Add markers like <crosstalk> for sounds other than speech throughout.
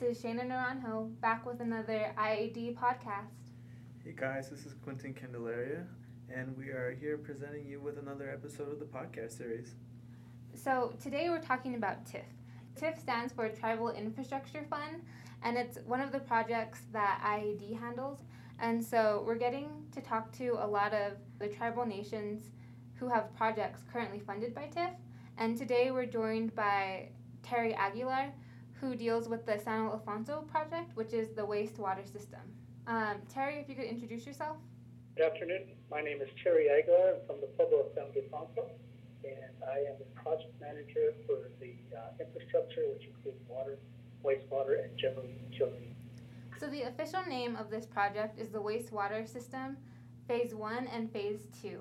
This is Shayna Naranjo back with another IAD podcast. Hey guys, this is Quentin Candelaria, and we are here presenting you with another episode of the podcast series. So, today we're talking about TIF. TIF stands for Tribal Infrastructure Fund, and it's one of the projects that IAD handles. And so, we're getting to talk to a lot of the tribal nations who have projects currently funded by TIF. And today we're joined by Terry Aguilar, who deals with the San Ildefonso project, which is the wastewater system. Um, Terry, if you could introduce yourself. Good afternoon. My name is Terry Aguilar. I'm from the Pueblo of San Ildefonso, and I am the project manager for the uh, infrastructure, which includes water, wastewater, and general utility. So, the official name of this project is the Wastewater System Phase 1 and Phase 2.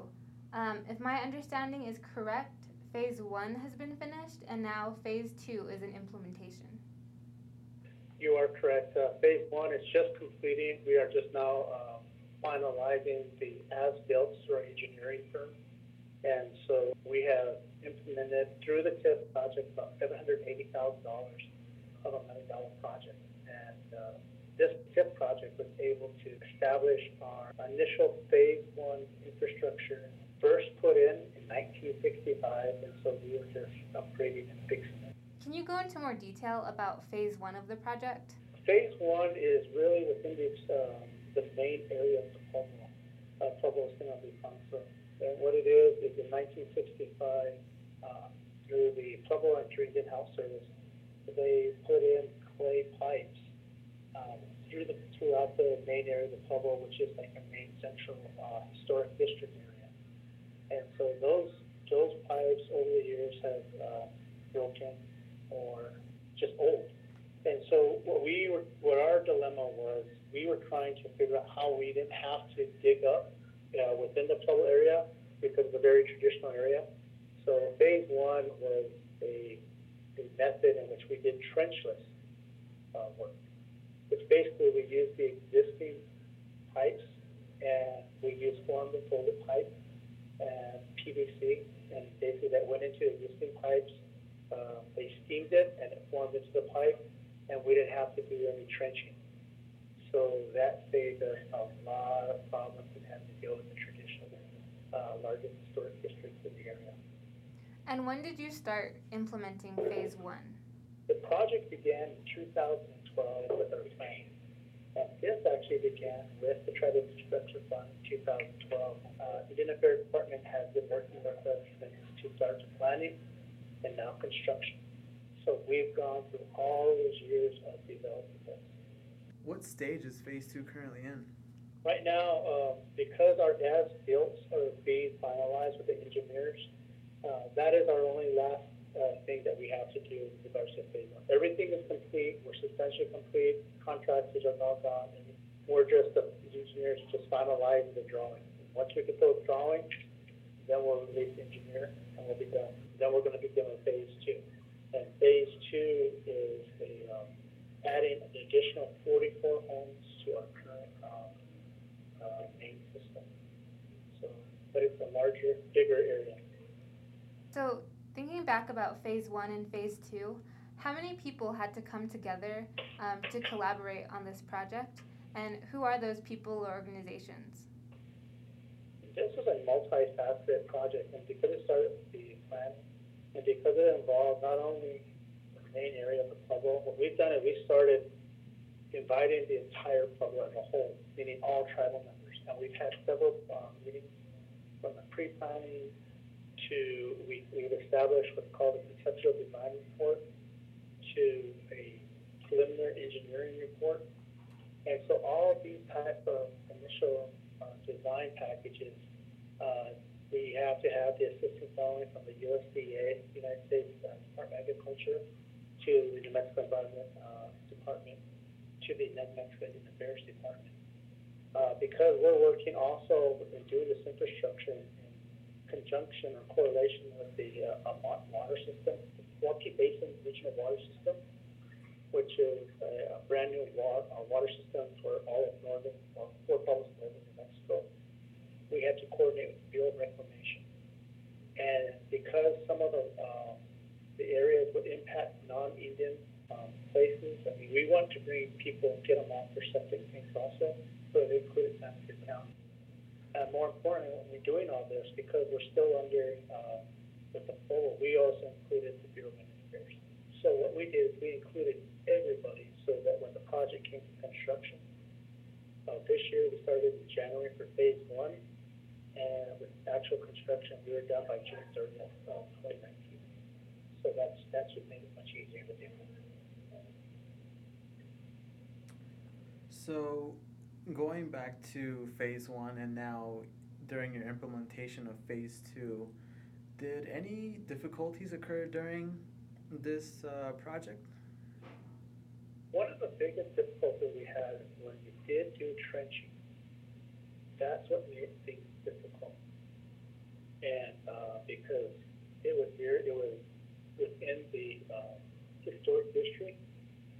Um, if my understanding is correct, Phase 1 has been finished, and now Phase 2 is in implementation. You are correct. Uh, phase one is just completing. We are just now uh, finalizing the as-built through our engineering firm. And so we have implemented through the TIF project about $780,000 of a million dollar project. And uh, this TIF project was able to establish our initial phase one infrastructure first put in in 1965. And so we were just upgrading and fixing it. Can you go into more detail about phase one of the project? Phase one is really within the, um, the main area of the Pueblo, uh, Pueblo San Ildefonso. And what it is, is in 1965, uh, through the Pueblo and Health Service, they put in clay pipes um, through the, throughout the main area of the Pueblo, which is like a main central uh, historic district area. And so those, those pipes over the years have uh, broken or just old. And so what we were, what our dilemma was, we were trying to figure out how we didn't have to dig up uh, within the Pueblo area because it's a very traditional area. So phase one was a, a method in which we did trenchless uh, work, which basically we used the existing pipes and we used formed and folded pipe and PVC, and basically that went into existing pipes uh, they steamed it and it formed into the pipe, and we didn't have to do any trenching. So that saved us a lot of problems and having to deal with the traditional uh, largest historic districts in the area. And when did you start implementing phase one? The project began in 2012 with our plan. And this actually began with the Tribal Infrastructure Fund in 2012. Uh, the Indian Affairs Department has been working with us since to start planning and now construction. So we've gone through all those years of developing this. What stage is phase two currently in? Right now, uh, because our as built are being finalized with the engineers, uh, that is our only last uh, thing that we have to do with phase one. Everything is complete. We're substantially complete. Contractors are now gone. And we're just the engineers just finalizing the drawings. Once we get those drawings, then we'll release the engineer and we'll be done. Then we're going to be doing phase two. And phase two is a, um, adding an additional 44 homes to our current um, uh, main system. So, but it's a larger, bigger area. So, thinking back about phase one and phase two, how many people had to come together um, to collaborate on this project? And who are those people or organizations? This was a multifaceted project, and because it started with the plan, and because it involved not only the main area of the Pueblo, what we've done is we started inviting the entire Pueblo as a whole, meaning all tribal members. And we've had several um, meetings from the pre-planning to we, we've established what's called a conceptual design report to a preliminary engineering report. And so all of these type of initial uh, design packages, uh, we have to have the assistance not only from the USDA, United States uh, Department of Agriculture, to the New Mexico Environment uh, Department, to the New Mexico Indian Affairs Department. Uh, because we're working also in doing this infrastructure in conjunction or correlation with the uh, water system, the Pojoaque Basin Regional Water System, which is a, a brand new water, uh, water system for all of northern, or four public northern New Mexico. We had to coordinate with the Bureau of Reclamation. And because some of the, um, the areas would impact non-Indian um, places, I mean, we want to bring people, get them off their septic tanks also, so they include Santa County. And more importantly, when we're doing all this, because we're still under, uh, with the full, we also included the Bureau of Engineers. So what we did is we included everybody so that when the project came to construction, uh, this year we started in January for phase one, and with actual construction, we were done by June thirtieth of twenty nineteen. So that's, that's what made it much easier to do. So, going back to phase one and now during your implementation of phase two, did any difficulties occur during this uh, project? One of the biggest difficulties we had when we did do trenching. That's what made things difficult. And, uh, because it was here, it was within the, uh, historic district.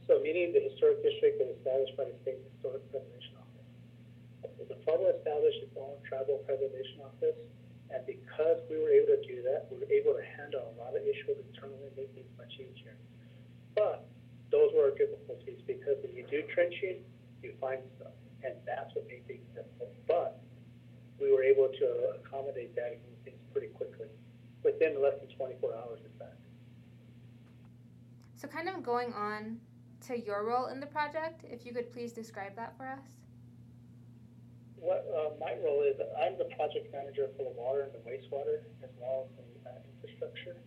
So meaning the historic district was established by the state historic preservation office. The Pueblo established its own tribal preservation office, and because we were able to do that, we were able to handle a lot of issues internally, and make things much easier. But those were our difficulties because when you do trenching, you find stuff, and that's what made things difficult. But we were able to accommodate that and move things pretty quickly, within less than 24 hours, in fact. So, kind of going on to your role in the project, if you could please describe that for us. What uh, my role is, I'm the project manager for the water and the wastewater, as well as the uh, infrastructure.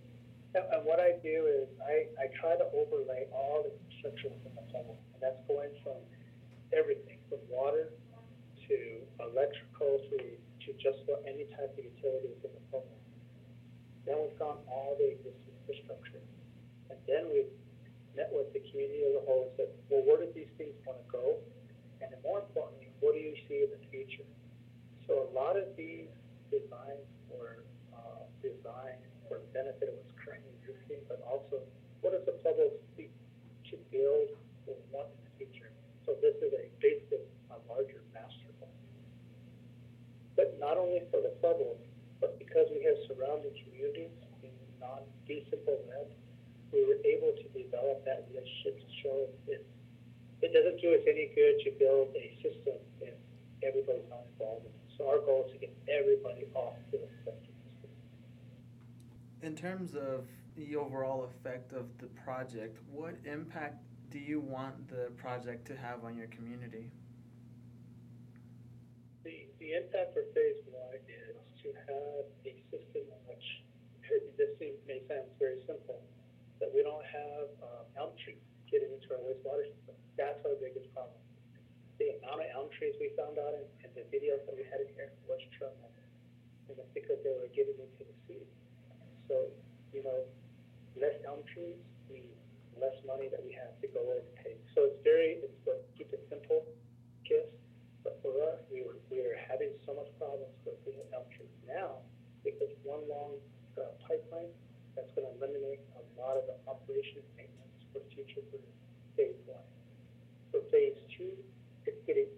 And, and what I do is I, I try to overlay all the infrastructure within the tunnel, and that's going from everything from water to electrical to, to just about any type of utility within the tunnel. Then we've gone all the existing infrastructure, and then we've met with the community as a whole and said, well, where do these things want to go? And more importantly, what do you see in the future? So a lot of these designs were uh, designed for the benefit of what's currently existing, but also what does the public seek to build or want in the future? So this is a basically a larger master plan. But not only for the public, but because we have surrounding communities in non-decentral we were able to develop that relationship to show it, it doesn't do us any good to build a system everybody's not involved in it. So our goal is to get everybody off the. In terms of the overall effect of the project, what impact do you want the project to have on your community? The, the impact for phase one is to have a system in which, <laughs> this seems, may sound very simple, that we don't have um, elm trees getting into our wastewater system. That's our biggest problem. The amount of elm trees we found out in, in the videos that we had in here was tremendous. And that's because they were getting into the sea. So, you know, less elm trees means less money that we have to go in and pay. So it's very, it's what keep it simple, kiss. But for us, we were we were having so much problems with the elm trees. Now, because one long uh, pipeline, that's going to eliminate a lot of the operation and maintenance for future for phase one. For phase two, it's getting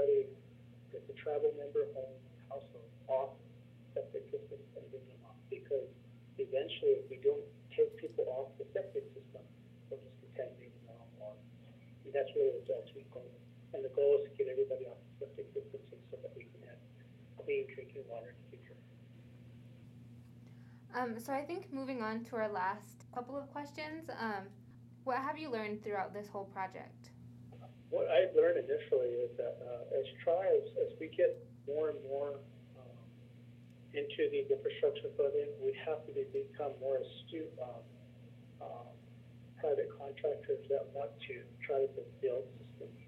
everybody that's a travel member home household off septic systems and getting them off because eventually if we don't take people off the septic system, we'll just contaminate their own water. And that's really the ultimate goal. And the goal is to get everybody off the septic systems so that we can have clean drinking water in the future. Um, so, I think moving on to our last couple of questions, um, what have you learned throughout this whole project? What I learned initially is that uh, as tribes, as we get more and more um, into these infrastructure building, we have to be, become more astute um, um, private contractors that want to try to build systems.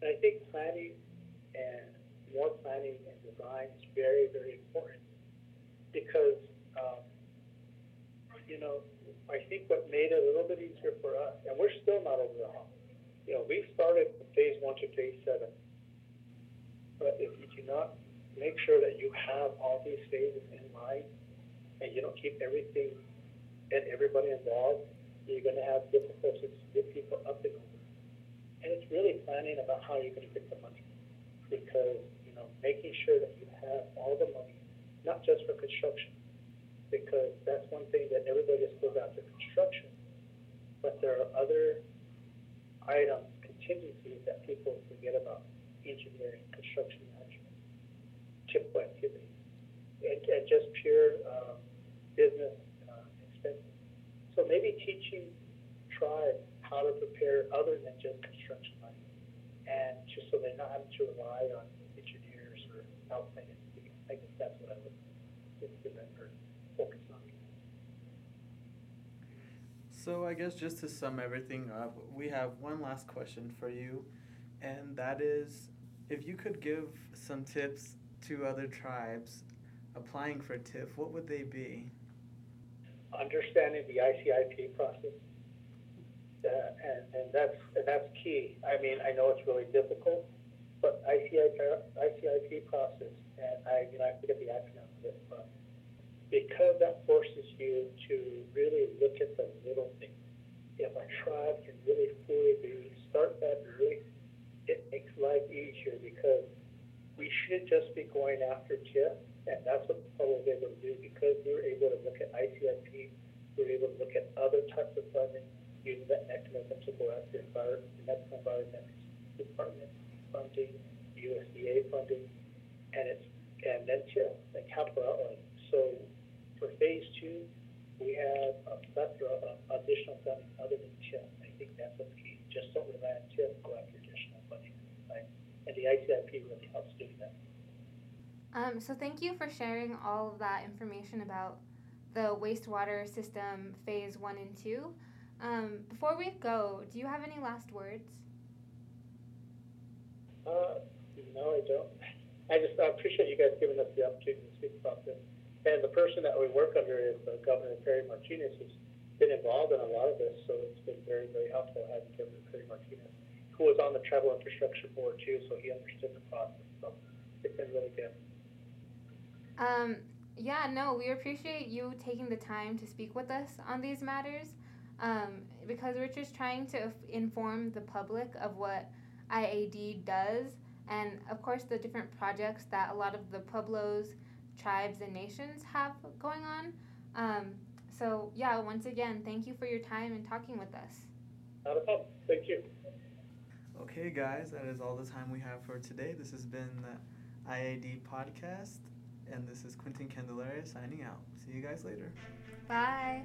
And I think planning and more planning and design is very, very important because, um, you know, I think what made it a little bit easier for us, and we're still not over the hump. You know, we started phase one to phase seven. But if you do not make sure that you have all these phases in mind and you don't keep everything and everybody involved, you're going to have difficulties to get people up and over. And it's really planning about how you're going to get the money. Because, you know, making sure that you have all the money, not just for construction, because that's one thing that everybody just goes after construction. But there are other items, contingencies that people forget about, engineering, construction management, typical activities, and, and just pure, um, business, uh, expenses. So maybe teaching tribes how to prepare other than just construction money, and just so they're not having to rely on engineers or outside entities. I guess that's what I would implement or focus on. So I guess just to sum everything up, we have one last question for you, and that is, if you could give some tips to other tribes applying for TIF, what would they be? Understanding the ICIP process, uh, and, and that's, and that's key. I mean, I know it's really difficult, but ICIP, ICIP process, and I, you know, I forget the acronym of but because that forces you to really look at the little things. If a tribe can really fully be, start that early, it makes life easier because we should just be going after TIF, and that's what Paul was able to do because we were able to look at ICIP, we were able to look at other types of funding, using that mechanism to go after environment, Environment Department funding, USDA funding, and it's, and then TIF, the capital outlay. So for phase two, we have a plethora of additional funding other than TIF. I think that's what's key. Just don't rely on TIF, go after additional funding, right? And the ICIP really helps do that. Um, so thank you for sharing all of that information about the wastewater system phase one and two. Um, before we go, do you have any last words? Uh, no, I don't. <laughs> I just, I appreciate you guys giving us the opportunity to speak about this. And the person that we work under is uh, Governor Perry Martinez, who's been involved in a lot of this, so it's been very, very helpful having Governor Perry Martinez, who was on the Tribal Infrastructure Board too, so he understood the process. So it's been really good. Um, yeah, no, we appreciate you taking the time to speak with us on these matters um, because we're just trying to inform the public of what IAD does and, of course, the different projects that a lot of the Pueblos, tribes, and nations have going on. Um, so, yeah, once again, thank you for your time and talking with us. Not a problem. Thank you. Okay, guys, that is all the time we have for today. This has been the IAD podcast, and this is Quentin Candelaria signing out. See you guys later. Bye.